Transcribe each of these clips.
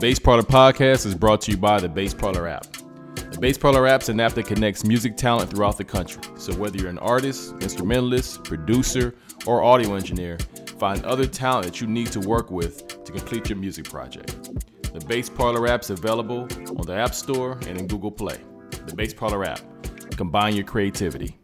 Bass Parlor Podcast is brought to you by the Bass Parlor app. The Bass Parlor app is an app that connects music talent throughout the country. So whether you're an artist, instrumentalist, producer, or audio engineer, find other talent that you need to work with to complete your music project. The Bass Parlor app is available on the App Store and in Google Play. The Bass Parlor app. Combine your creativity.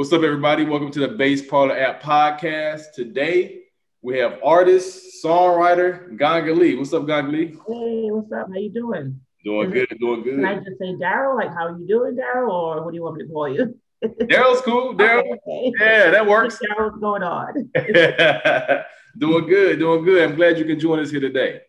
What's up, everybody? Welcome to the Bass Parlor App Podcast. Today we have artist, songwriter Ganga Lee. What's up, Ganga Lee? Hey, what's up? How you doing? Doing good, doing good. Can I just say Daryl? Like, how are you doing, Daryl? Or what do you want me to call you? Daryl's cool. Daryl, Okay. yeah, that works. Daryl, what's going on? doing good, doing good. I'm glad you can join us here today.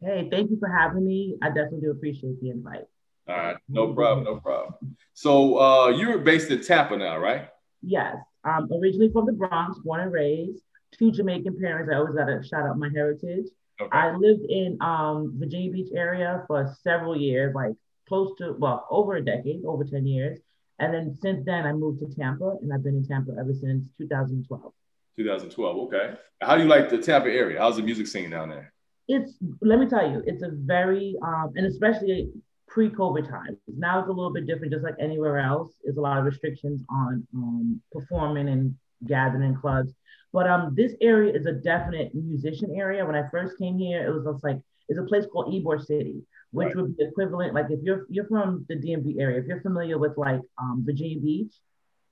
Hey, thank you for having me. I definitely do appreciate the invite. All right, no problem, no problem. So uh, you're based in Tampa now, right? Yes, um, originally from the Bronx, born and raised. Two Jamaican parents. I always got to shout out my heritage. Okay. I lived in um, Virginia Beach area for several years, like close to well over a decade, over ten years. And then since then, I moved to Tampa, and I've been in Tampa ever since 2012. 2012. Okay. How do you like the Tampa area? How's the music scene down there? it's let me tell you, it's a very um, and especially pre-COVID times. Now it's a little bit different, just like anywhere else. There's a lot of restrictions on um, performing and gathering in clubs. But um, this area is a definite musician area. When I first came here, it was just like it's a place called Ybor City, which Right. would be equivalent. Like if you're you're from the DMV area, if you're familiar with like um, Virginia Beach,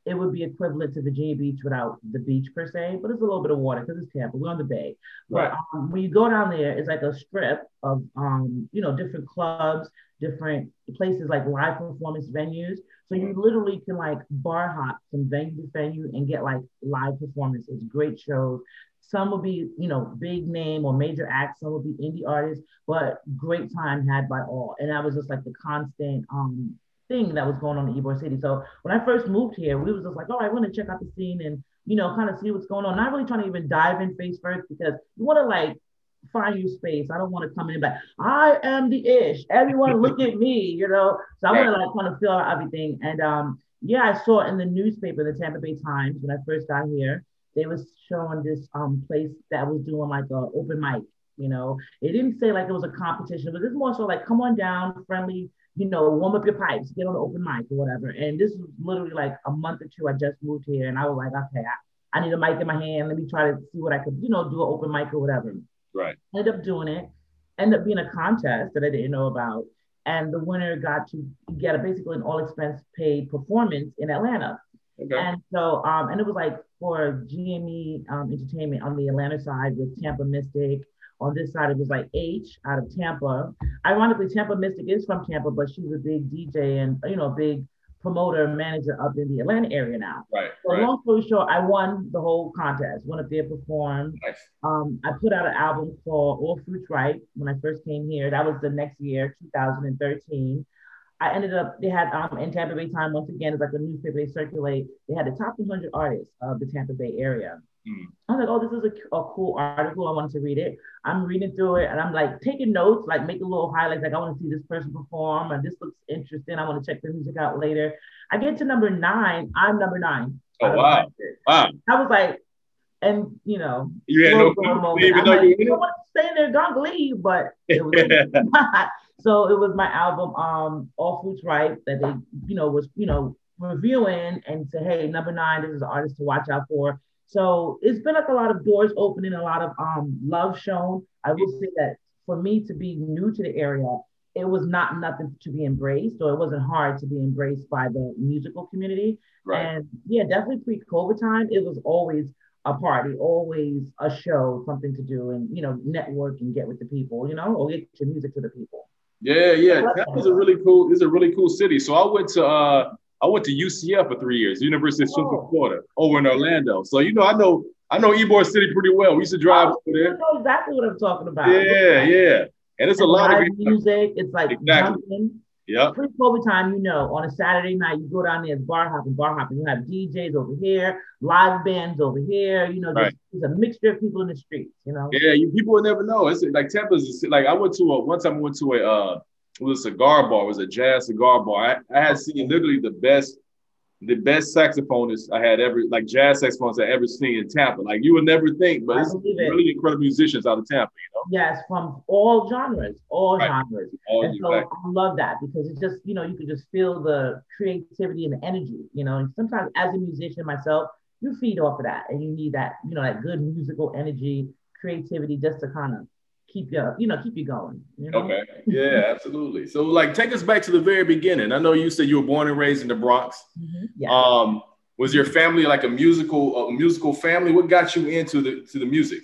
it would be equivalent to Virginia Beach without the beach per se, but it's a little bit of water because it's Tampa. We're on the bay. Right. But um, when you go down there, it's like a strip of um, you know, different clubs, different places like live performance venues. So you literally can like bar hop from venue to venue and get like live performances, great shows. Some will be, you know, big name or major acts. Some will be indie artists, but great time had by all. And that was just like the constant um thing that was going on in Ybor City. So when I first moved here, we was just like, oh, I want to check out the scene and you know, kind of see what's going on. Not really trying to even dive in face first because you want to like find your space. I don't want to come in but I am the ish. Everyone look at me, you know. So I want to like kind of feel out everything. And um, yeah, I saw in the newspaper, the Tampa Bay Times, when I first got here, they was showing this um place that was doing like a open mic. You know, it didn't say like it was a competition, but it's more so like come on down, friendly. You know, warm up your pipes, get on the open mic or whatever. And this was literally like a month or two. I just moved here, and I was like, okay, I, I need a mic in my hand. Let me try to see what I could, you know, do an open mic or whatever Right. ended up doing it, ended up being a contest that I didn't know about. And the winner got to get a basically an all expense paid performance in Atlanta. Okay. And so, um, and it was like for GME um, Entertainment on the Atlanta side with Tampa Mystic. On this side, it was like H out of Tampa. Ironically, Tampa Mystic is from Tampa, but she's a big DJ and you know, a big promoter and manager up in the Atlanta area now. Right. So Right. long story short, I won the whole contest. Went up there, performed. Nice. Um, I put out an album called All Fruits Right when I first came here. That was the next year, 2013. I ended up, they had um, in Tampa Bay Time, once again, it's like a newspaper they circulate. They had the top 100 artists of the Tampa Bay area. Mm. I was like, oh, this is a, a cool article. I wanted to read it. I'm reading through it and I'm like taking notes, like making little highlights. Like, I want to see this person perform and this looks interesting. I want to check their music out later. I get to number nine. I'm number nine. Oh, wow. Wow. I was like, and you know, You had no moment. I'm like, you know what? Stay in there, don't leave. But it was not. So it was my album, um, All Fruits Right, that they, you know, was, you know, reviewing and say, hey, number nine, this is an artist to watch out for. So it's been like a lot of doors opening, a lot of um love shown. I will say that for me to be new to the area, it was not nothing to be embraced, or it wasn't hard to be embraced by the musical community. Right. And yeah, definitely pre-COVID time, it was always a party, always a show, something to do, and you know, network and get with the people, you know, or get your music to the people. Yeah, yeah. Tampa's a really cool. It's a really cool city. So I went to uh I went to UCF for three years, University of Central Oh. Florida, over in Orlando. So you know, I know I know Ybor City pretty well. We used to drive over You there. know exactly what I'm talking about. Yeah, yeah. And it's a lot of music. It's like Exactly. jumping. Yep. Pre-COVID time, you know, on a Saturday night, you go down there, it's bar hopping, bar hopping. You have DJs over here, live bands over here. You know, there's, Right. a mixture of people in the streets. You know. Yeah, you people will never know. It's like Tampa's like I went to a one time I went to a uh was a cigar bar, it was a jazz cigar bar. I, I had oh. seen literally the best the best saxophonist I had ever, like jazz saxophonists I ever seen in Tampa. Like you would never think, but it's really incredible musicians out of Tampa, you know? Yes, from all genres, all right. genres. All and so exactly. I love that because it just, you know, you can just feel the creativity and the energy, you know. And sometimes as a musician myself, you feed off of that and you need that, you know, that good musical energy, creativity just to kind of keep you, you know, keep you going. You know? Okay. Yeah, absolutely. So like take us back to the very beginning. I know you said you were born and raised in the Bronx. Mm-hmm. Yeah. Um, was your family like a musical a musical family? What got you into the to the music?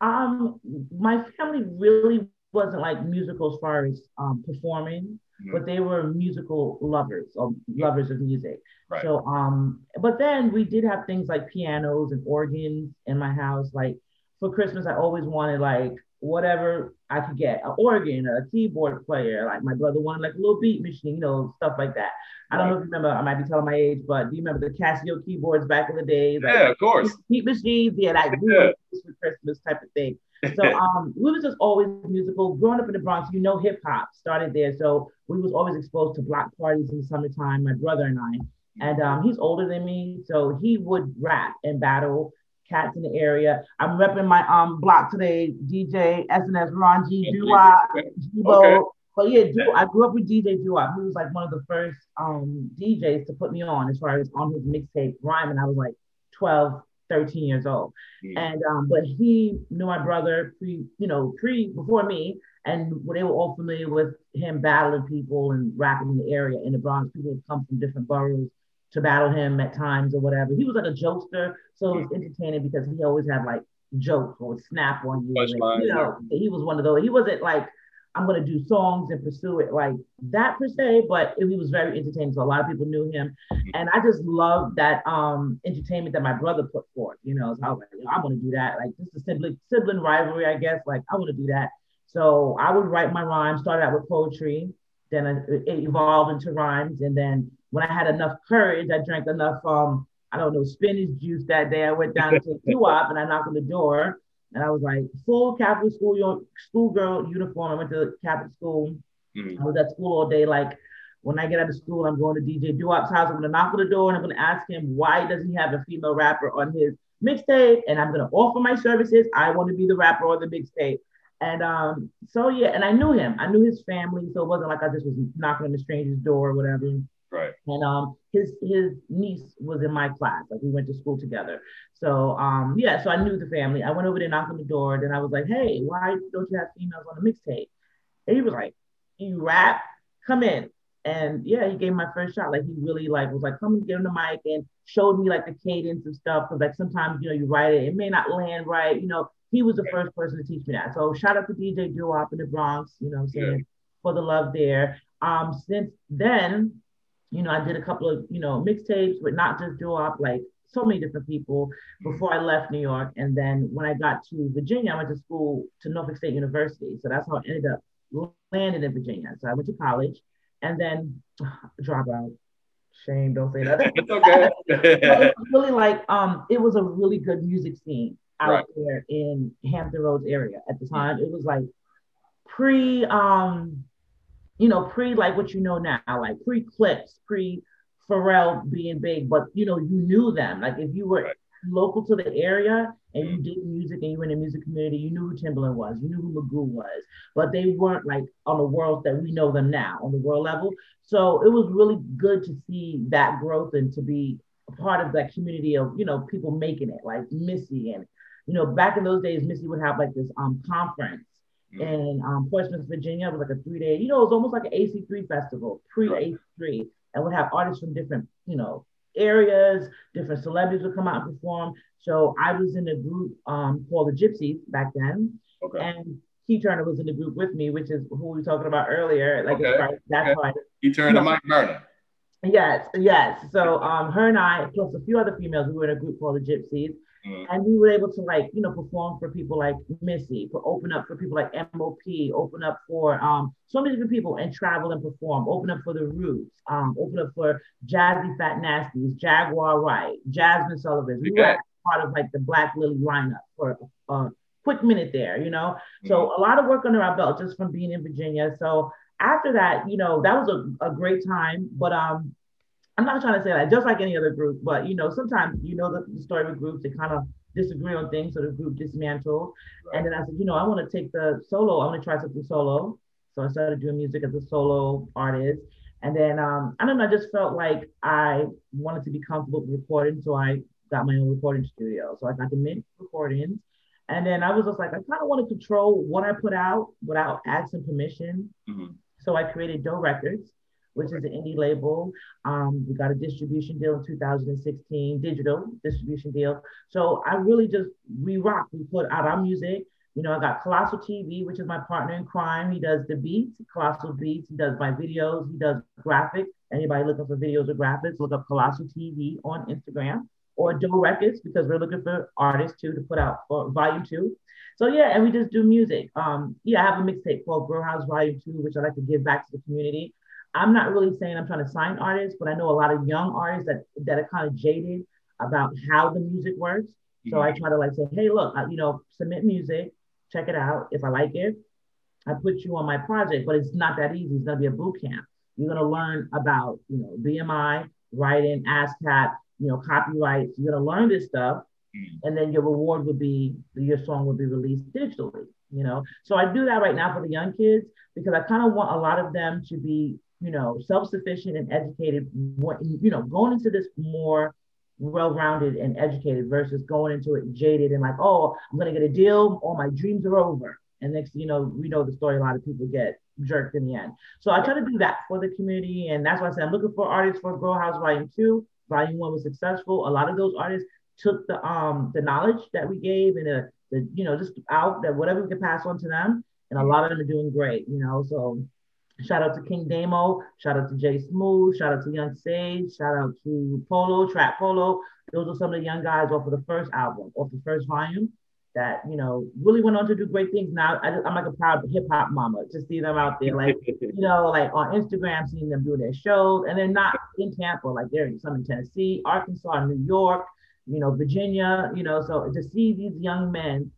Um, my family really wasn't like musical as far as um, performing, mm-hmm. but they were musical lovers or lovers of music. Right. So um, but then we did have things like pianos and organs in my house. Like for Christmas, I always wanted like whatever I could get, an organ, a keyboard player. Like my brother wanted like a little beat machine, you know, stuff like that. I don't know if you remember, I might be telling my age, but do you remember the Casio keyboards back in the day? Like, yeah, of course. Beat machines, yeah, like yeah. for Christmas type of thing. So um, we was just always musical. Growing up in the Bronx, you know, hip hop started there. So we was always exposed to block parties in the summertime, my brother and I. And um, he's older than me, so he would rap and battle cats in the area. I'm repping my um block today, DJ SNS Ron G Dua Okay. But yeah, Du- I grew up with DJ Dua. He was like one of the first um DJs to put me on as far as on his mixtape Rhyme, and I was like 12, 13 years old. Mm. And um, but he knew my brother pre, you know, pre before me, and they were all familiar with him battling people and rapping in the area in the Bronx. People would come from different boroughs to battle him at times or whatever. He was like a jokester, so it was entertaining because he always had like jokes or snap on you. And, you know, he was one of those. He wasn't like I'm gonna do songs and pursue it like that per se, but he was very entertaining. So a lot of people knew him, mm-hmm. and I just love that um entertainment that my brother put forth. You know, so I was like, I want to do that. Like this is sibling sibling rivalry, I guess. Like I want to do that. So I would write my rhymes. Started out with poetry, then it evolved into rhymes, and then when I had enough courage, I drank enough, um, I don't know, spinach juice that day. I went down to Doo-Wop and I knocked on the door and I was like, full Catholic school, schoolgirl uniform. I went to Catholic school. Mm-hmm. I was at school all day. Like when I get out of school, I'm going to DJ Doo-Wop's house. I'm going to knock on the door and I'm going to ask him why does he have a female rapper on his mixtape? And I'm going to offer my services. I want to be the rapper on the mixtape. And um, so yeah, and I knew him. I knew his family, so it wasn't like I just was knocking on the stranger's door or whatever. Right. And um, his his niece was in my class. Like we went to school together. So um, yeah. So I knew the family. I went over there, knocked on the door. Then I was like, "Hey, why don't you have females on the mixtape?" And he was like, "You rap? Come in." And yeah, he gave my first shot. Like he really like was like, "Come and get on the mic," and showed me like the cadence of stuff. Because like sometimes you know you write it, it may not land right. You know, he was the first person to teach me that. So shout out to DJ Doo-Wop in the Bronx. You know, I'm saying yeah. for the love there. Um, since then, you know, I did a couple of, you know, mixtapes with not just Doo-Wop, like so many different people before I left New York. And then when I got to Virginia, I went to school to Norfolk State University. So that's how I ended up landing in Virginia. So I went to college and then drop out. Shame, don't say that. it's okay. it really like um, it was a really good music scene out right. there in Hampton Roads area at the time. It was like pre um you know, pre like what you know now, like pre Clipse, pre Pharrell being big, but you know, you knew them. Like if you were right. local to the area and you did music and you were in the music community, you knew who Timbaland was, you knew who Magoo was, but they weren't like on the world that we know them now on the world level. So it was really good to see that growth and to be a part of that community of, you know, people making it like Missy and, you know, back in those days, Missy would have like this um conference mm-hmm. in um, Portsmouth, Virginia. It was like a three day, you know, it was almost like an AC3 festival, pre AC3, and would have artists from different, you know, areas, different celebrities would come out and perform. So I was in a group um, called the Gypsies back then. Okay. And Key Turner was in the group with me, which is who we were talking about earlier. Like okay. that's okay. why Key Turner, Mike Burner. Yes, yes. So um, her and I, plus a few other females, we were in a group called the Gypsies. Mm. And we were able to like, you know, perform for people like Missy, for open up for people like MOP, open up for um so many different people and travel and perform, open up for the Roots, um, open up for Jazzyfatnastees, Jaguar Wright, Jazmine Sullivan. We were part of like the Black Lily lineup for a quick minute there, you know. Mm. So a lot of work under our belt just from being in Virginia. So after that, you know, that was a, a great time. But um I'm not trying to say that just like any other group, but you know, sometimes you know the, the story of groups, they kind of disagree on things, so the group dismantled. Right. And then I said, you know, I want to take the solo, I want to try something solo. So I started doing music as a solo artist. And then um, I don't know, I just felt like I wanted to be comfortable with recording. So I got my own recording studio. So I got the mint recordings. And then I was just like, I kind of want to control what I put out without asking permission. Mm-hmm. So I created Doe Records, which is an indie label. Um, we got a distribution deal in 2016, digital distribution deal. So I really just, we rock. We put out our music. You know, I got Colossal TV, which is my partner in crime. He does the beats, Colossal Beats. He does my videos. He does graphics. Anybody looking for videos or graphics, look up Colossal TV on Instagram or Doe Records because we're looking for artists too to put out for volume two. So yeah, and we just do music. Um, yeah, I have a mixtape called Grow House Volume Two, which I like to give back to the community. I'm not really saying I'm trying to sign artists, but I know a lot of young artists that that are kind of jaded about how the music works. So mm-hmm. I try to like say, hey, look, you know, submit music, check it out. If I like it, I put you on my project. But it's not that easy. It's gonna be a boot camp. You're gonna learn about, you know, BMI, writing, ASCAP, you know, copyrights. You're gonna learn this stuff, mm. and then your reward would be your song will be released digitally. You know, so I do that right now for the young kids because I kind of want a lot of them to be, you know, self-sufficient and educated. You know, going into this more well-rounded and educated versus going into it jaded and like, oh, I'm gonna get a deal, all my dreams are over. And next, you know, we know the story. A lot of people get jerked in the end. So I try to do that for the community, and that's why I said I'm looking for artists for Grow House Volume Two. Volume One was successful. A lot of those artists took the um the knowledge that we gave and the, the you know just out that whatever we could pass on to them, and a lot of them are doing great. You know, so Shout out to King Damo. Shout out to Jay Smooth. Shout out to Young Sage. Shout out to Polo, Trap Polo. Those are some of the young guys off of the first album, off the first volume that, you know, really went on to do great things. Now I, am like a proud hip hop mama to see them out there, like, you know, like on Instagram, seeing them do their shows. And they're not in Tampa, like they're in some in Tennessee, Arkansas, New York, you know, Virginia, you know. So to see these young men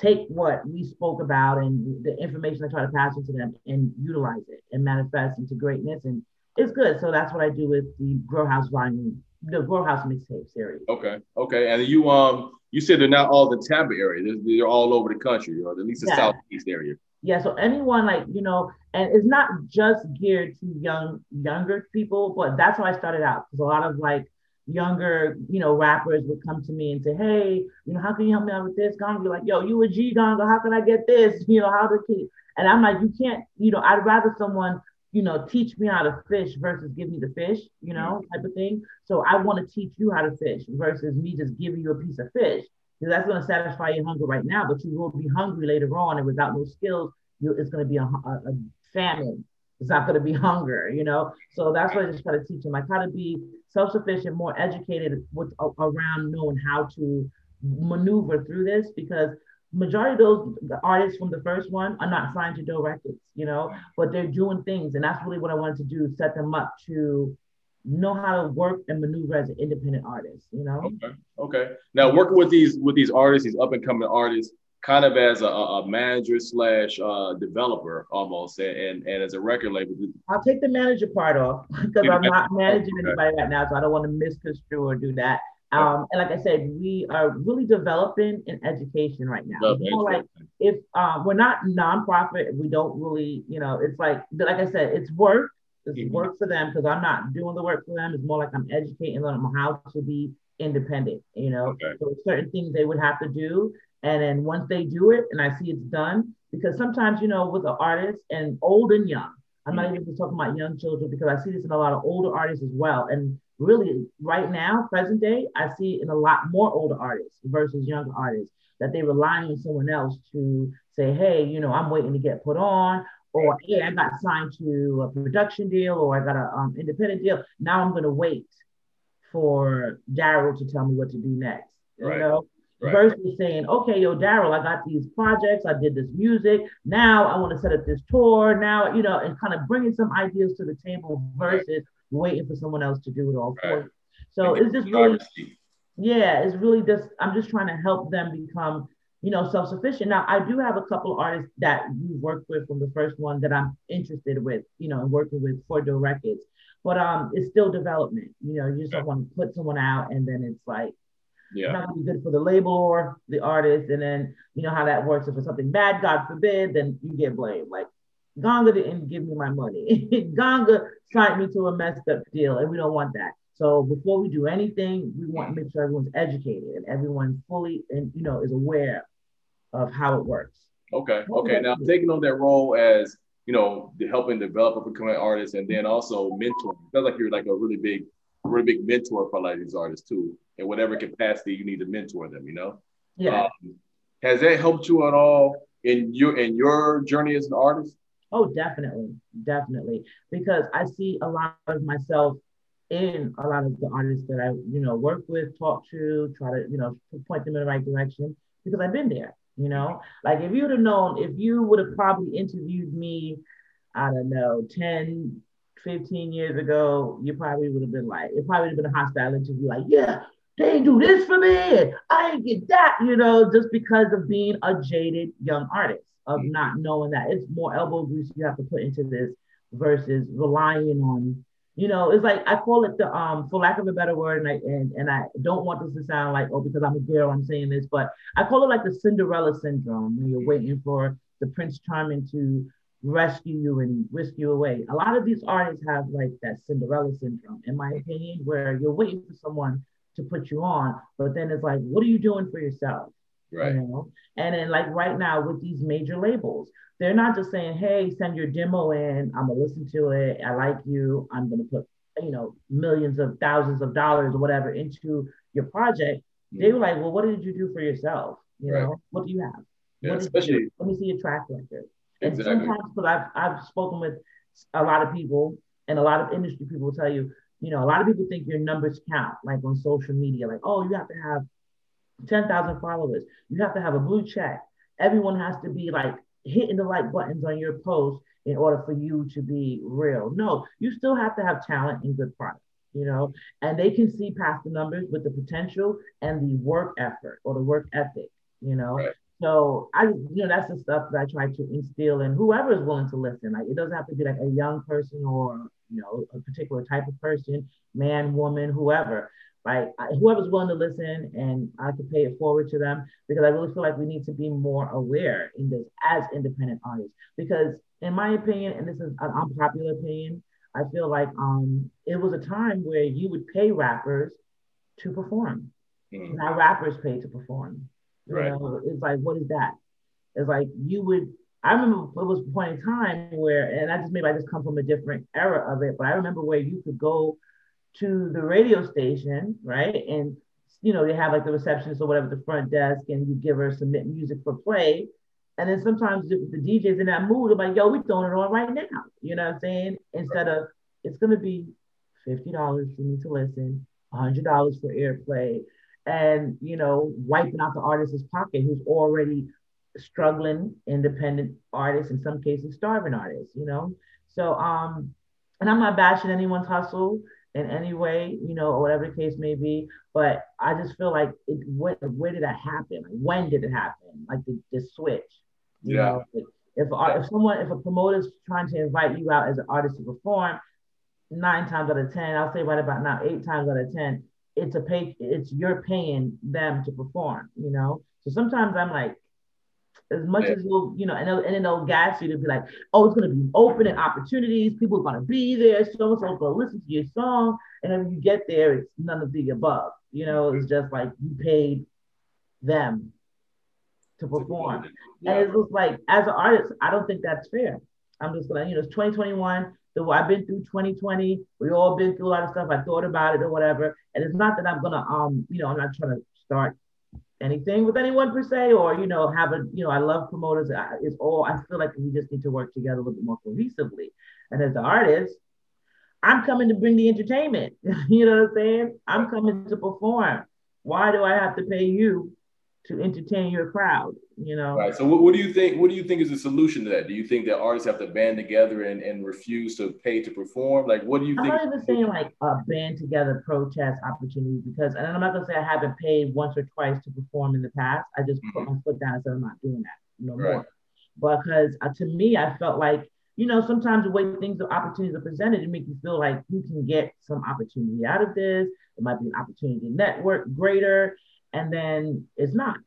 take what we spoke about and the information I try to pass on to them and utilize it and manifest into greatness. And it's good. So that's what I do with the Grow House volume, the Grow House mixtape series. Okay. Okay. And you um you said they're not all the Tampa area. They're, they're all over the country, or at least the yeah. southeast area. Yeah. So anyone like, you know, and it's not just geared to young, younger people, but that's how I started out. Because a lot of like younger, you know, rappers would come to me and say, Hey, you know, how can you help me out with this? Gong be like, yo, you a G Gonga, how can I get this? You know, how to keep and I'm like, you can't, you know, I'd rather someone, you know, teach me how to fish versus give me the fish, you know, mm-hmm. type of thing. So I want to teach you how to fish versus me just giving you a piece of fish. Because that's going to satisfy your hunger right now, but you will be hungry later on, and without no skills, you, it's going to be a, a, a famine it's not going to be hunger, you know. So that's what I just try to teach them. I try to be self-sufficient, more educated with around knowing how to maneuver through this because majority of those the artists from the first one are not signed to Doe Records, you know, but they're doing things, and that's really what I wanted to do: set them up to know how to work and maneuver as an independent artist, you know. Okay. Okay. Now working with these with these artists, these up and coming artists, kind of as a, a manager slash uh, developer almost, and, and as a record label. I'll take the manager part off because I'm not managing anybody right now, so I don't want to misconstrue or do that. Um, and like I said, we are really developing in education right now. like if um, we're not nonprofit, we don't really, you know, it's like like I said, it's work. It's mm-hmm. work for them because I'm not doing the work for them. It's more like I'm educating them on how to be independent. You know, okay. so certain things they would have to do, and then once they do it and I see it's done, because sometimes, you know, with the artists and old and young, I'm not even just talking about young children because I see this in a lot of older artists as well. And really, right now, present day, I see in a lot more older artists versus younger artists that they rely on someone else to say, hey, you know, I'm waiting to get put on, or hey, I got signed to a production deal, or I got an um, independent deal. Now I'm going to wait for Daryl to tell me what to do next. Right. You know, Right. Versus saying, okay, yo, Daryl, I got these projects, I did this music. Now I want to set up this tour. Now, you know, and kind of bringing some ideas to the table versus right. waiting for someone else to do it all for you. So it's just really, yeah, it's really just, I'm just trying to help them become, you know, self sufficient. Now, I do have a couple of artists that we worked with from the first one that I'm interested with, you know, and working with for Doe Records. but um, it's still development. You know, you just don't want to put someone out and then it's like yeah. it's not gonna be good for the label or the artist. And then you know how that works. If it's something bad, God forbid, then you get blamed. Like Ganga didn't give me my money. Ganga signed me to a messed up deal, and we don't want that. So before we do anything, we want to make sure everyone's educated and everyone fully and you know is aware of how it works. Okay. Okay. Now taking on that role as you know, helping develop a becoming artist and then also mentoring. It feels like you're like a really big, really big mentor for a lot of these artists too. In whatever capacity you need to mentor them, you know? Yeah. Um, has that helped you at all in your in your journey as an artist? Oh, definitely, definitely. Because I see a lot of myself in a lot of the artists that I, you know, work with, talk to, try to, you know, point them in the right direction because I've been there. You know, like if you'd have known, if you would have probably interviewed me, I don't know, 10, 15 years ago, you probably would have been like, it probably would have been a hostile interview, like, yeah, they do this for me. and I get that, you know, just because of being a jaded young artist, of not knowing that it's more elbow grease you have to put into this versus relying on you know, it's like I call it the um, for lack of a better word, and I and, and I don't want this to sound like oh because I'm a girl I'm saying this, but I call it like the Cinderella syndrome when you're waiting for the Prince Charming to rescue you and whisk you away. A lot of these artists have like that Cinderella syndrome, in my opinion, where you're waiting for someone to put you on, but then it's like, what are you doing for yourself? Right. You know? And then like right now with these major labels, they're not just saying, hey, send your demo in, I'm gonna listen to it, I like you, I'm gonna put, you know, millions of thousands of dollars or whatever into your project. Mm-hmm. They were like, well, what did you do for yourself? You right. know, what do you have? Yeah, especially let me see your track record. Exactly. And sometimes because I've I've spoken with a lot of people and a lot of industry people will tell you, you know, a lot of people think your numbers count, like on social media, like, oh, you have to have 10,000 followers. You have to have a blue check. Everyone has to be like hitting the like buttons on your post in order for you to be real. No, you still have to have talent and good product, you know, and they can see past the numbers with the potential and the work effort or the work ethic, you know. Right. So I, you know, that's the stuff that I try to instill in whoever is willing to listen. Like it doesn't have to be like a young person or you know a particular type of person, man, woman, whoever right? Whoever's willing to listen and I could pay it forward to them because I really feel like we need to be more aware in this as independent artists. Because in my opinion, and this is an unpopular opinion, I feel like um, it was a time where you would pay rappers to perform. Mm. Now rappers pay to perform. You right. know, it's like, what is that? It's like you would I remember it was a point in time where, and I just maybe I just come from a different era of it, but I remember where you could go to the radio station, right? And you know, they have like the receptionist or whatever the front desk, and you give her submit music for play. And then sometimes the, DJ's in that mood, they're like, yo, we're throwing it on right now. You know what I'm saying? Instead of it's gonna be $50 for me to listen, $100 for airplay, and you know, wiping out the artist's pocket who's already struggling independent artists, in some cases starving artists, you know. So um, and I'm not bashing anyone's hustle in any way, you know, or whatever the case may be. But I just feel like it, where, where did that happen? Like, when did it happen? Like the, the switch. You yeah. Know, if, if, if someone, if a promoter's trying to invite you out as an artist to perform, nine times out of 10, I'll say right about now, eight times out of 10, it's a pay, it's you're paying them to perform, you know? So sometimes I'm like, as much yeah. as you'll, you know, and, and then they'll gas you to be like, oh, it's going to be open and opportunities. People are going to be there. So and going to listen to your song. And then when you get there, it's none of the above. You know, it's just like you paid them to perform. Yeah. And it was like, as an artist, I don't think that's fair. I'm just going to, you know, it's 2021. So I've been through 2020. We all been through a lot of stuff. I thought about it or whatever. And it's not that I'm going to, um, you know, I'm not trying to start anything with anyone per se, or you know, have a you know, I love promoters. It's all I feel like we just need to work together a little bit more cohesively. And as the artist, I'm coming to bring the entertainment. you know what I'm saying? I'm coming to perform. Why do I have to pay you to entertain your crowd, you know. Right. So what, what do you think? What do you think is the solution to that? Do you think that artists have to band together and, and refuse to pay to perform? Like, what do you I'm think? I'm not even saying like a band together protest opportunity because, and I'm not gonna say I haven't paid once or twice to perform in the past. I just mm-hmm. put my foot down and said I'm not doing that no right. more. Because uh, to me, I felt like you know, sometimes the way things or opportunities are presented, it makes you feel like you can get some opportunity out of this. It might be an opportunity to network greater, and then it's not.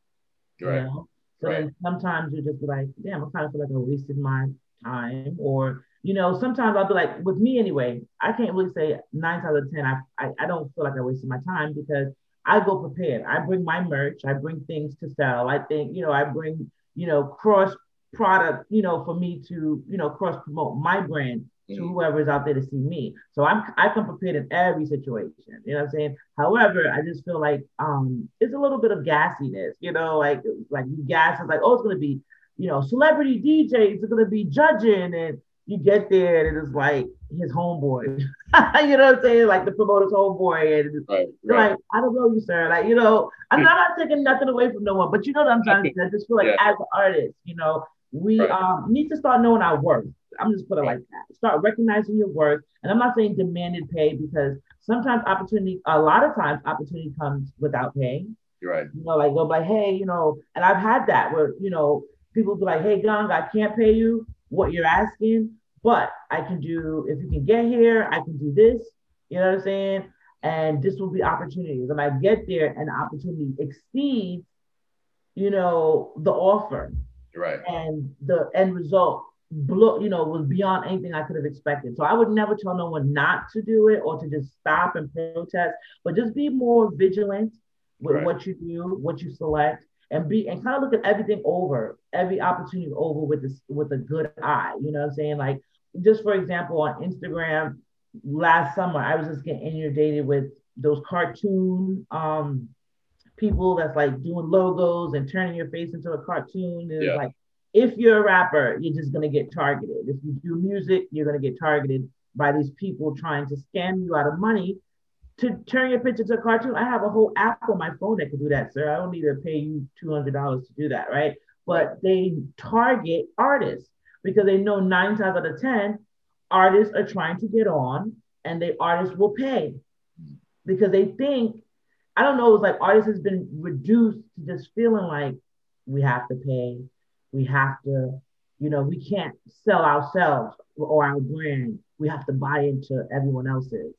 Right. You know? So right. sometimes you just be like, damn, I kind of feel like I wasted my time. Or, you know, sometimes I'll be like, with me anyway, I can't really say nine out of 10, I, I, I don't feel like I wasted my time because I go prepared. I bring my merch, I bring things to sell. I think, you know, I bring, you know, cross product, you know, for me to, you know, cross promote my brand mm-hmm. whoever is out there to see me. So I'm I come prepared in every situation. You know what I'm saying? However, I just feel like um it's a little bit of gassiness, you know, like like you gas is like, oh, it's gonna be, you know, celebrity DJs are gonna be judging and you get there and it's like his homeboy. you know what I'm saying? Like the promoter's homeboy. And right, right. like, I don't know you, sir. Like, you know, I'm not taking nothing away from no one, but you know what I'm trying to say? I just feel like yeah. as an artist, you know, we right. um, need to start knowing our worth. I'm just put it like that. Start recognizing your worth. And I'm not saying demanded pay because sometimes opportunity, a lot of times opportunity comes without pay. Right. You know, like go like, hey, you know, and I've had that where, you know, people be like, hey, Gong, I can't pay you what you're asking, but I can do, if you can get here, I can do this. You know what I'm saying? And this will be opportunities. And I get there and the opportunity exceeds, you know, the offer. Right. And the end result blew, you know, was beyond anything I could have expected. So I would never tell no one not to do it or to just stop and protest, but just be more vigilant with right. what you do, what you select, and be and kind of look at everything over, every opportunity over with this with a good eye. You know what I'm saying? Like just for example, on Instagram last summer, I was just getting inundated with those cartoon um people that's like doing logos and turning your face into a cartoon. And yeah. like, if you're a rapper, you're just gonna get targeted. If you do music, you're gonna get targeted by these people trying to scam you out of money to turn your picture to a cartoon. I have a whole app on my phone that can do that, sir. I don't need to pay you $200 to do that, right? But they target artists because they know nine times out of 10, artists are trying to get on and the artists will pay because they think I don't know, it's like artists has been reduced to just feeling like we have to pay, we have to, you know, we can't sell ourselves or our brand. We have to buy into everyone else's.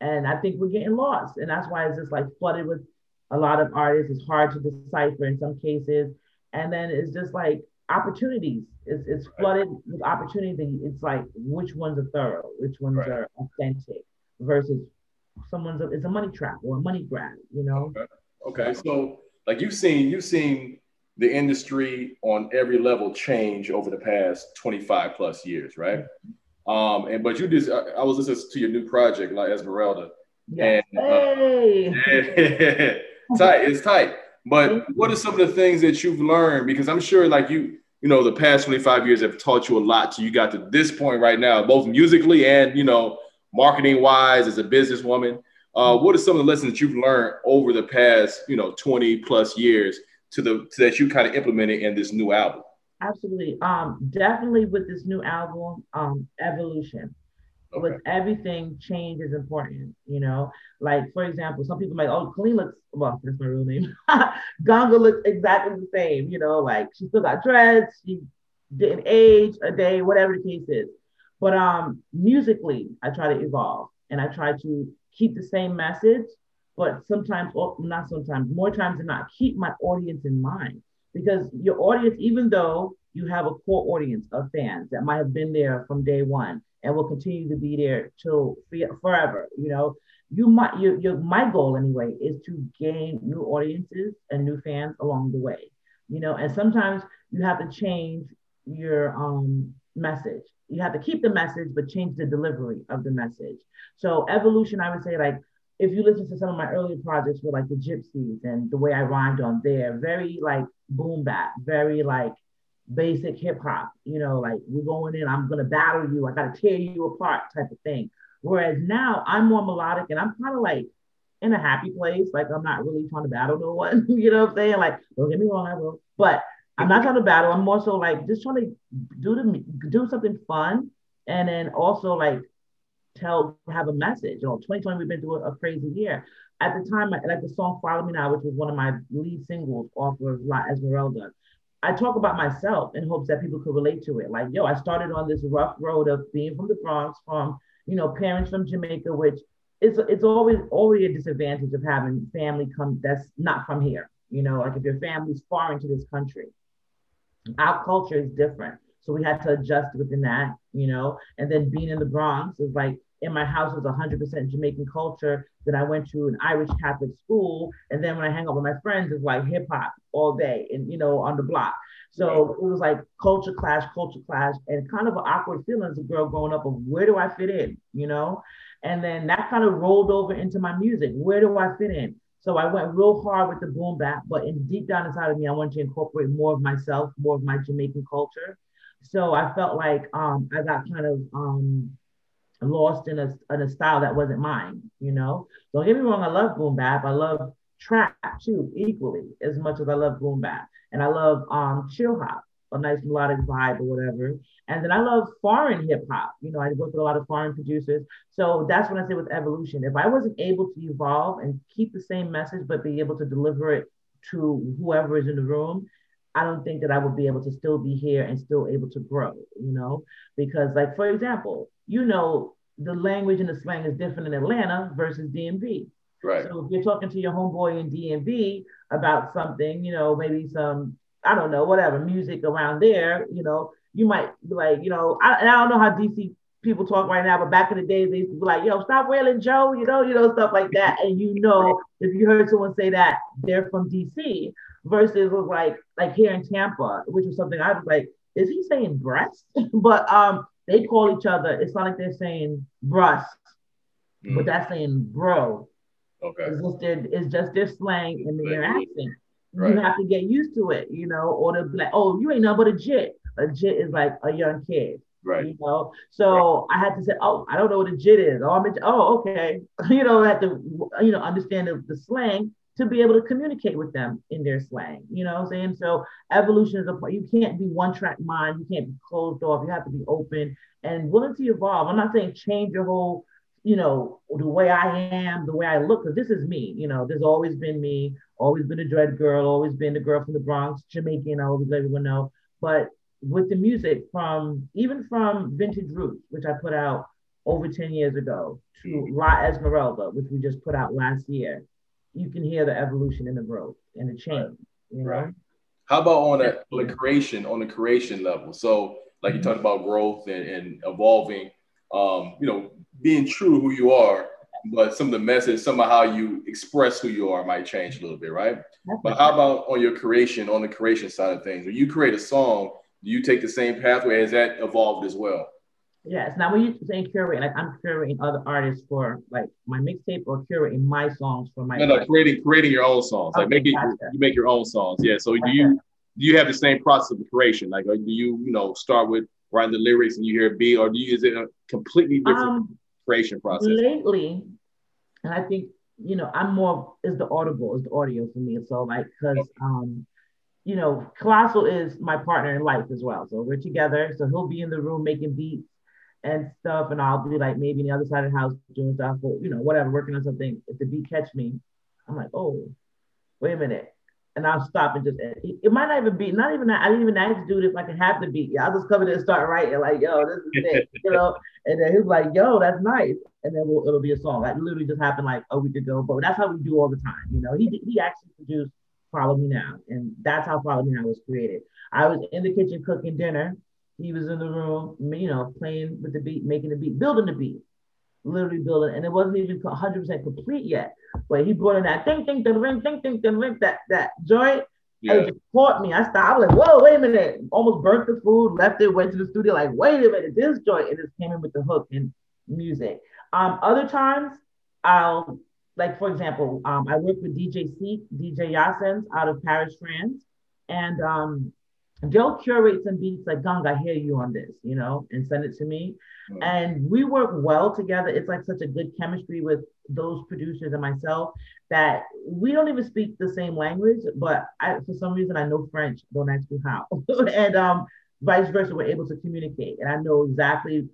And I think we're getting lost. And that's why it's just like flooded with a lot of artists. It's hard to decipher in some cases. And then it's just like opportunities. It's, it's flooded with opportunity. It's like which ones are thorough, which ones right. are authentic versus someone's a, it's a money trap or a money grab, you know. Okay. okay. So like you've seen you've seen the industry on every level change over the past 25 plus years, right? Um, and but you just I, I was listening to your new project, like Esmeralda. Yeah. And, uh, hey. Uh, tight, it's tight. But what are some of the things that you've learned? Because I'm sure like you, you know, the past 25 years have taught you a lot till you got to this point right now, both musically and you know, marketing wise as a businesswoman. Uh, what are some of the lessons that you've learned over the past, you know, 20 plus years to the to that you kind of implemented in this new album? Absolutely. Um, definitely with this new album, um, evolution. Okay. With everything, change is important. You know, like for example, some people like, oh, Colleen looks well. That's my real name. Ganga looks exactly the same. You know, like she still got dreads. She didn't age a day, whatever the case is. But um, musically, I try to evolve and I try to keep the same message, but sometimes, not sometimes, more times than not, keep my audience in mind. Because your audience, even though you have a core audience of fans that might have been there from day one and will continue to be there till forever, you know, you might your, your my goal anyway is to gain new audiences and new fans along the way you know and sometimes you have to change your um message you have to keep the message, but change the delivery of the message. So evolution, I would say, like if you listen to some of my earlier projects with like the Gypsies and the way I rhymed on there, very like boom bap, very like basic hip hop. You know, like we're going in, I'm gonna battle you, I gotta tear you apart, type of thing. Whereas now I'm more melodic and I'm kind of like in a happy place. Like I'm not really trying to battle no one. you know what I'm saying? Like, don't get me wrong, I will. But I'm not trying to battle. I'm more so like just trying to do the do something fun, and then also like tell have a message. You know, 2020 we've been through a, a crazy year. At the time, like the song "Follow Me Now," which was one of my lead singles off of La Esmeralda, I talk about myself in hopes that people could relate to it. Like, yo, I started on this rough road of being from the Bronx, from you know parents from Jamaica, which is it's always already a disadvantage of having family come that's not from here. You know, like if your family's foreign to this country, our culture is different. So we had to adjust within that, you know. And then being in the Bronx is like in my house was 100% Jamaican culture. Then I went to an Irish Catholic school, and then when I hang out with my friends, it's like hip hop all day, and you know, on the block. So it was like culture clash, culture clash, and kind of an awkward feeling as a girl growing up of where do I fit in, you know? And then that kind of rolled over into my music. Where do I fit in? So I went real hard with the boom bap, but in deep down inside of me, I wanted to incorporate more of myself, more of my Jamaican culture. So I felt like um, I got kind of um, lost in a, in a style that wasn't mine, you know? Don't get me wrong, I love boom bap. I love trap too, equally, as much as I love boom bap. And I love um, chill hop, a nice melodic vibe or whatever. And then I love foreign hip hop. You know, I work with a lot of foreign producers. So that's what I say with evolution. If I wasn't able to evolve and keep the same message, but be able to deliver it to whoever is in the room, I don't think that I would be able to still be here and still able to grow, you know? Because, like, for example, you know, the language and the slang is different in Atlanta versus DMV. Right. So if you're talking to your homeboy in DMV about something, you know, maybe some, I don't know, whatever, music around there, you know, you might be like, you know, I, and I don't know how DC people talk right now, but back in the days, they used to be like, yo, stop wailing Joe, you know, you know, stuff like that. And you know, if you heard someone say that, they're from DC versus like like here in Tampa, which was something I was like, is he saying breast? but um, they call each other. It's not like they're saying breast, mm. but that's saying bro. Okay. It's just their, it's just their slang and their accent. Right. You have to get used to it, you know, or they'll be like, oh, you ain't nothing but a jit. A jit is like a young kid. Right. You know, so right. I had to say, oh, I don't know what a jit is. Oh, I'm a, oh, okay. you know, I had to, you know, understand the, the slang to be able to communicate with them in their slang. You know what I'm saying? So evolution is a part. You can't be one track mind. You can't be closed off. You have to be open and willing to evolve. I'm not saying change your whole, you know, the way I am, the way I look, because this is me. You know, there's always been me, always been a dread girl, always been the girl from the Bronx, Jamaican. I always let everyone know. But with the music from even from Vintage Roots, which I put out over 10 years ago, to La Esmeralda, which we just put out last year you can hear the evolution and the growth and the change. Right. You know? Right. How about on a, on a creation on the creation level? So like you talked about growth and, and evolving, um, you know, being true who you are, but some of the message, some of how you express who you are might change a little bit, right? That's but how about on your creation, on the creation side of things? When you create a song, do you take the same pathway? Has that evolved as well? Yes. Now, when you say curating, like I'm curating other artists for like my mixtape or curating my songs for my. No, no, creating creating your own songs. Okay, like making gotcha. you make your own songs. Yeah. So do you do you have the same process of creation? Like, do you you know start with writing the lyrics and you hear a beat, or do you is it a completely different um, creation process? Lately, and I think you know I'm more is the audible is the audio for me. So like because okay. um you know, Colossal is my partner in life as well. So we're together. So he'll be in the room making beats and stuff, and I'll be like maybe on the other side of the house doing stuff, or you know, whatever, working on something. If the beat catch me, I'm like, oh, wait a minute. And I'll stop and just it, might not even be not even I didn't even ask to do this I can have the beat. Yeah, I'll just come in and start writing like, yo, this is it, you know. And then he's like, yo, that's nice. And then we'll, it'll be a song. Like literally just happened like a week ago. But that's how we do all the time. You know, he he actually produced Follow Me Now, and that's how Follow Me Now was created. I was in the kitchen cooking dinner, he was in the room, you know, playing with the beat, making the beat, building the beat, literally building, and it wasn't even 100% complete yet. But he brought in that ding, ding, ding, ring, ding, ding, ding, ring, that that joint. Yeah. And it caught me. I stopped. I was like, whoa, wait a minute. Almost burnt the food, left it, went to the studio, like, wait a minute, this joint. And just came in with the hook and music. Um, other times, I'll, like, for example, um, I work with DJ C, DJ Yasens out of Paris, France. And um, they'll curate some beats like Gong, I hear you on this, you know, and send it to me. Mm-hmm. And we work well together. It's like such a good chemistry with those producers and myself that we don't even speak the same language, but I, for some reason I know French, don't ask me how. and um, vice versa, we're able to communicate. And I know exactly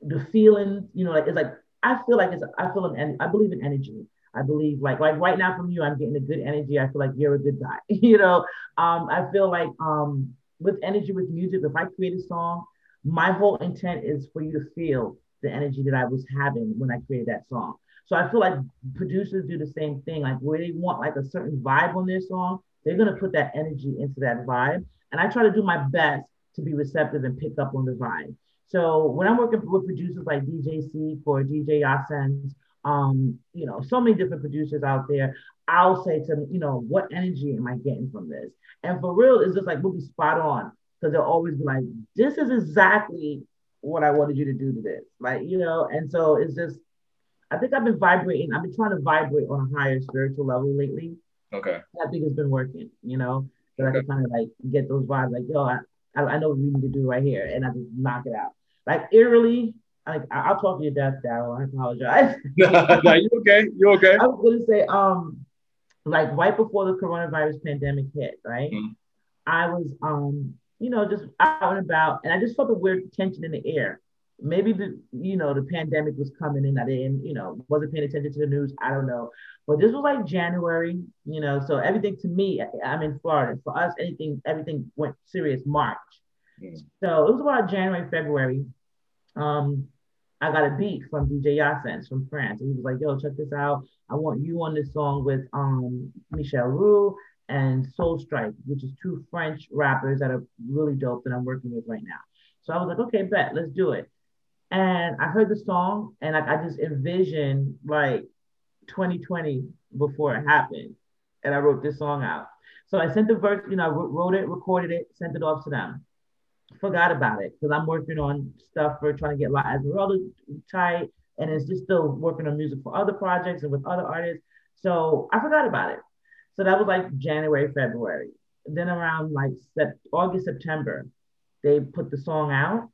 the feelings, you know, like it's like I feel like it's I feel an I believe in energy. I believe like like right now from you, I'm getting a good energy. I feel like you're a good guy. you know, um, I feel like um, with energy with music, if I create a song, my whole intent is for you to feel the energy that I was having when I created that song. So I feel like producers do the same thing. Like where they want like a certain vibe on their song, they're gonna put that energy into that vibe. And I try to do my best to be receptive and pick up on the vibe. So when I'm working with producers like DJ C for DJ Yasen's, um, you know, so many different producers out there, I'll say to them, you know, what energy am I getting from this? And for real, it's just like we'll be spot on because they'll always be like, this is exactly what I wanted you to do to this. Like, you know, and so it's just, I think I've been vibrating, I've been trying to vibrate on a higher spiritual level lately. Okay. I think it's been working, you know, so okay. I can kind of like get those vibes like, yo, I, I know what we need to do right here. And I just knock it out. Like eerily, like I'll talk to your death, Daryl. I apologize. no, you okay? You okay? I was gonna say, um, like right before the coronavirus pandemic hit, right? Mm-hmm. I was um, you know, just out and about, and I just felt a weird tension in the air. Maybe the you know the pandemic was coming in. I didn't, you know, wasn't paying attention to the news. I don't know, but this was like January, you know. So everything to me, I'm in Florida. For us, anything, everything went serious March. Mm-hmm. So it was about January, February um, I got a beat from DJ Yasens from France. And he was like, yo, check this out. I want you on this song with um, Michel Roux and Soul Strike, which is two French rappers that are really dope that I'm working with right now. So I was like, okay, bet, let's do it. And I heard the song and like I just envisioned like 2020 before it happened. And I wrote this song out. So I sent the verse, you know, I wrote it, recorded it, sent it off to them forgot about it because I'm working on stuff for trying to get La Esmeralda tight, and it's just still working on music for other projects and with other artists. So I forgot about it. So that was like January, February. Then around like sep- August, September, they put the song out,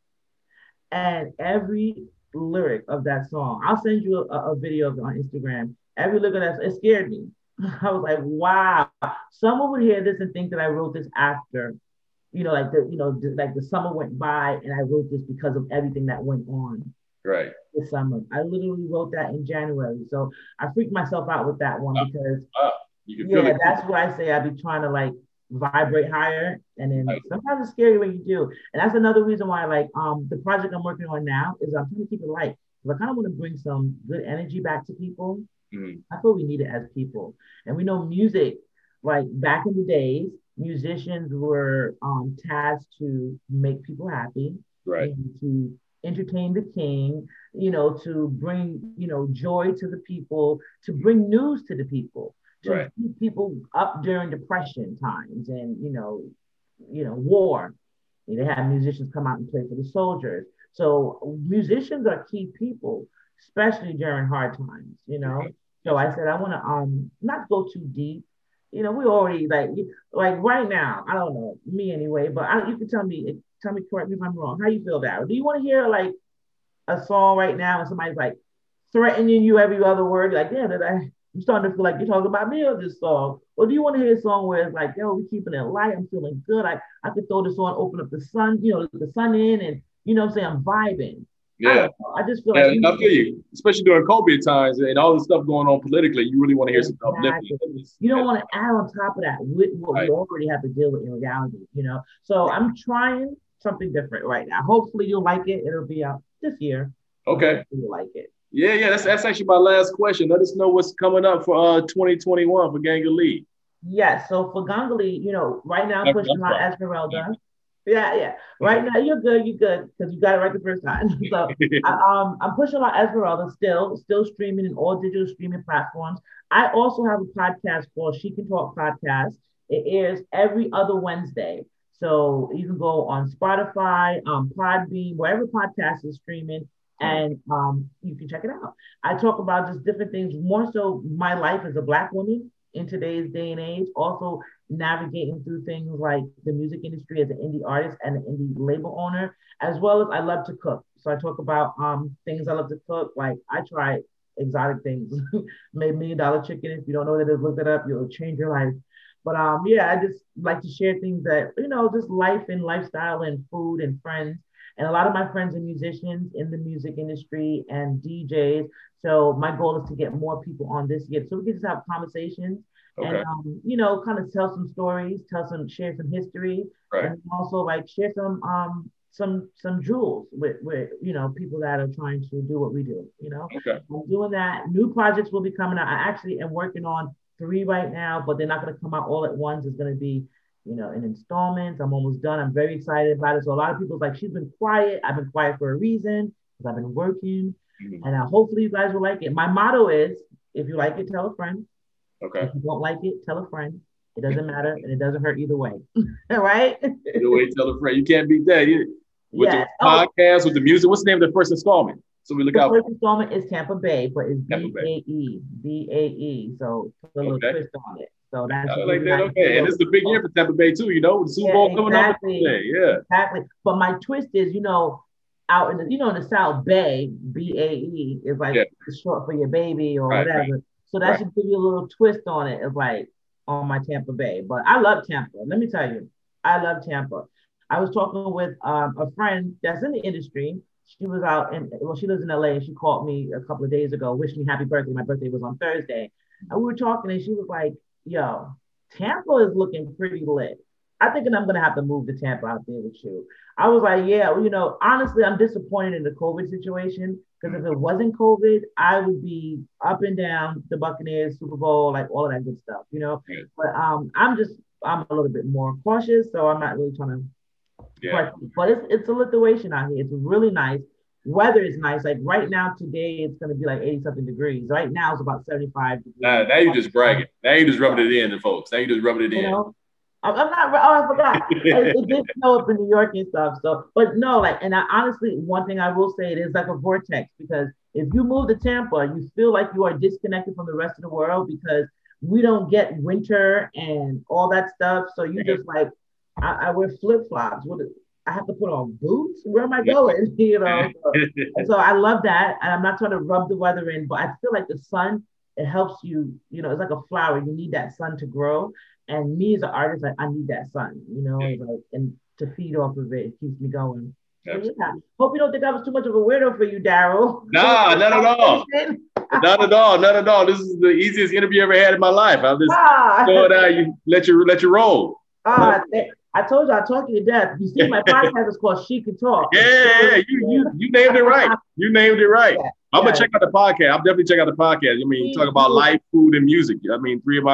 and every lyric of that song, I'll send you a, a video of it on Instagram. Every lyric of that, it scared me. I was like, wow, someone would hear this and think that I wrote this after you know, like the, you know, like the summer went by and I wrote this because of everything that went on. Right. This summer. I literally wrote that in January. So I freaked myself out with that one because uh, yeah, that's why I say I'd be trying to like vibrate higher. And then right. sometimes it's scary when you do. And that's another reason why like um the project I'm working on now is I'm trying to keep it light. Because I kind of want to bring some good energy back to people. Mm-hmm. I feel we need it as people. And we know music, like back in the days, musicians were um, tasked to make people happy, right? to entertain the king, you know, to bring you know joy to the people, to bring news to the people, to right. keep people up during depression times and you know, you know, war. They have musicians come out and play for the soldiers. So musicians are key people, especially during hard times. You know. So I said I want to um not go too deep you know, we already like like right now. I don't know me anyway, but I, you can tell me tell me correct me if I'm wrong. How you feel that? Do you want to hear like a song right now and somebody's like threatening you every other word? Like, yeah, that I I'm starting to feel like you're talking about me or this song. Or do you want to hear a song where it's like, yo, we're keeping it light. I'm feeling good. I, I could throw this on, open up the sun, you know, the sun in, and you know what I'm saying? I'm vibing. Yeah. I, I just feel yeah, like I feel you, especially during COVID times and all the stuff going on politically. You really want to hear exactly. some uplifting. You don't want to add on top of that with what right. we already have to deal with in reality, you know. So I'm trying something different right now. Hopefully you'll like it. It'll be out this year. Okay. You'll like it. Yeah, yeah. That's that's actually my last question. Let us know what's coming up for uh 2021 for Gangalee. Yes. So for Gangalee, you know, right now I'm pushing my Esmeralda. Yeah, yeah. Right now you're good. You're good because you got it right the first time. so I, um, I'm pushing on Esmeralda still, still streaming in all digital streaming platforms. I also have a podcast called She Can Talk Podcast. It airs every other Wednesday. So you can go on Spotify, um, Podbean, wherever podcast is streaming, and um, you can check it out. I talk about just different things, more so my life as a Black woman in today's day and age. Also, navigating through things like the music industry as an indie artist and an indie label owner, as well as I love to cook. So I talk about um, things I love to cook. Like I try exotic things, made million dollar chicken. If you don't know what it is, look it up. You'll change your life. But um, yeah, I just like to share things that you know, just life and lifestyle and food and friends. And a lot of my friends are musicians in the music industry and DJs. So my goal is to get more people on this yet, so we can just have conversations okay. and um, you know, kind of tell some stories, tell some, share some history, right. and also like share some um some some jewels with with you know people that are trying to do what we do. You know, okay. I'm doing that. New projects will be coming out. I actually am working on three right now, but they're not going to come out all at once. It's going to be you know, in installments. I'm almost done. I'm very excited about it. So a lot of people's like, she's been quiet. I've been quiet for a reason because I've been working. Mm-hmm. And uh, hopefully you guys will like it. My motto is, if you like it, tell a friend. Okay. If you don't like it, tell a friend. It doesn't matter, and it doesn't hurt either way. right? Either way, tell a friend. You can't beat that. You, with yes. the oh. podcast, oh. with the music. What's the name of the first installment? So we look the out. First installment is Tampa Bay, but it's B A E B A E. So put a little okay. twist on it. So that's I like that. Okay, and it's a big year for Tampa Bay too. You know, the Super Bowl yeah, coming exactly. up. Yeah, exactly. But my twist is, you know, out in the, you know, in the South Bay, B A E is like yeah. short for your baby or right, whatever. Right. So that right. should give you a little twist on it like on my Tampa Bay. But I love Tampa. Let me tell you, I love Tampa. I was talking with um, a friend that's in the industry. She was out in well, she lives in LA. She called me a couple of days ago, wished me happy birthday. My birthday was on Thursday, and we were talking, and she was like, yo, Tampa is looking pretty lit. I think I'm gonna have to move to Tampa out there with you. I was like, yeah, well, you know, honestly, I'm disappointed in the COVID situation because if it wasn't COVID, I would be up and down the Buccaneers, Super Bowl, like all of that good stuff, you know. But um, I'm just I'm a little bit more cautious, so I'm not really trying to. Yeah. But it's it's a situation out here. It's really nice weather is nice. Like right now, today it's gonna be like 80 something degrees. Right now it's about 75 degrees. Nah, now you just bragging. Now you just rubbing it in to folks. Now you just rubbing it in. You know? I'm not. Oh, I forgot. it, it, did snow up in New York and stuff. So, but no, like, and I honestly, one thing I will say, it is like a vortex because if you move to Tampa, you feel like you are disconnected from the rest of the world because we don't get winter and all that stuff. So you just like, I, I wear flip flops. What I have to put on boots. Where am I going? you know. So, so, I love that, and I'm not trying to rub the weather in, but I feel like the sun it helps you. You know, it's like a flower. You need that sun to grow. And me as an artist, like, I need that sun. You know, like, and to feed off of it, it keeps me going. Yeah. Hope you don't think I was too much of a weirdo for you, Daryl. Nah, not at all. not at all. Not at all. This is the easiest interview I ever had in my life. I'll just ah. throw it out. You let you let you roll. Ah, I told you I talk you to death. You see, my podcast is called She Can Talk. Yeah, yeah, you, you you named it right. You named it right. Yeah, I'm gonna check out the podcast. I'll definitely check out the podcast. I mean, talk about life, food, and music. I mean, three of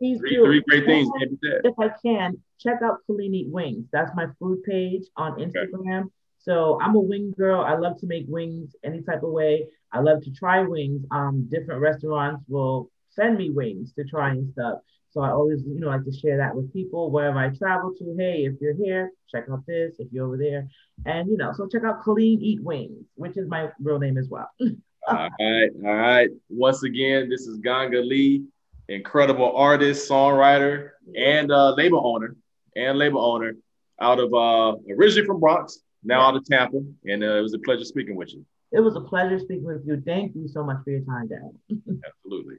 my three, three great things. If I can, check out Eat Wings. That's my food page on Instagram. Okay. So I'm a wing girl. I love to make wings any type of way. I love to try wings. Um, different restaurants will send me wings to try and stuff. So I always, you know, like to share that with people wherever I travel to. Hey, if you're here, check out this. If you're over there, and you know, so check out Colleen Eat Wings, which is my real name as well. all right, all right. Once again, this is Ganga Lee, incredible artist, songwriter, and uh, label owner, and label owner out of uh, originally from Bronx, now out of Tampa, and uh, it was a pleasure speaking with you. It was a pleasure speaking with you. Thank you so much for your time, Dad. Absolutely.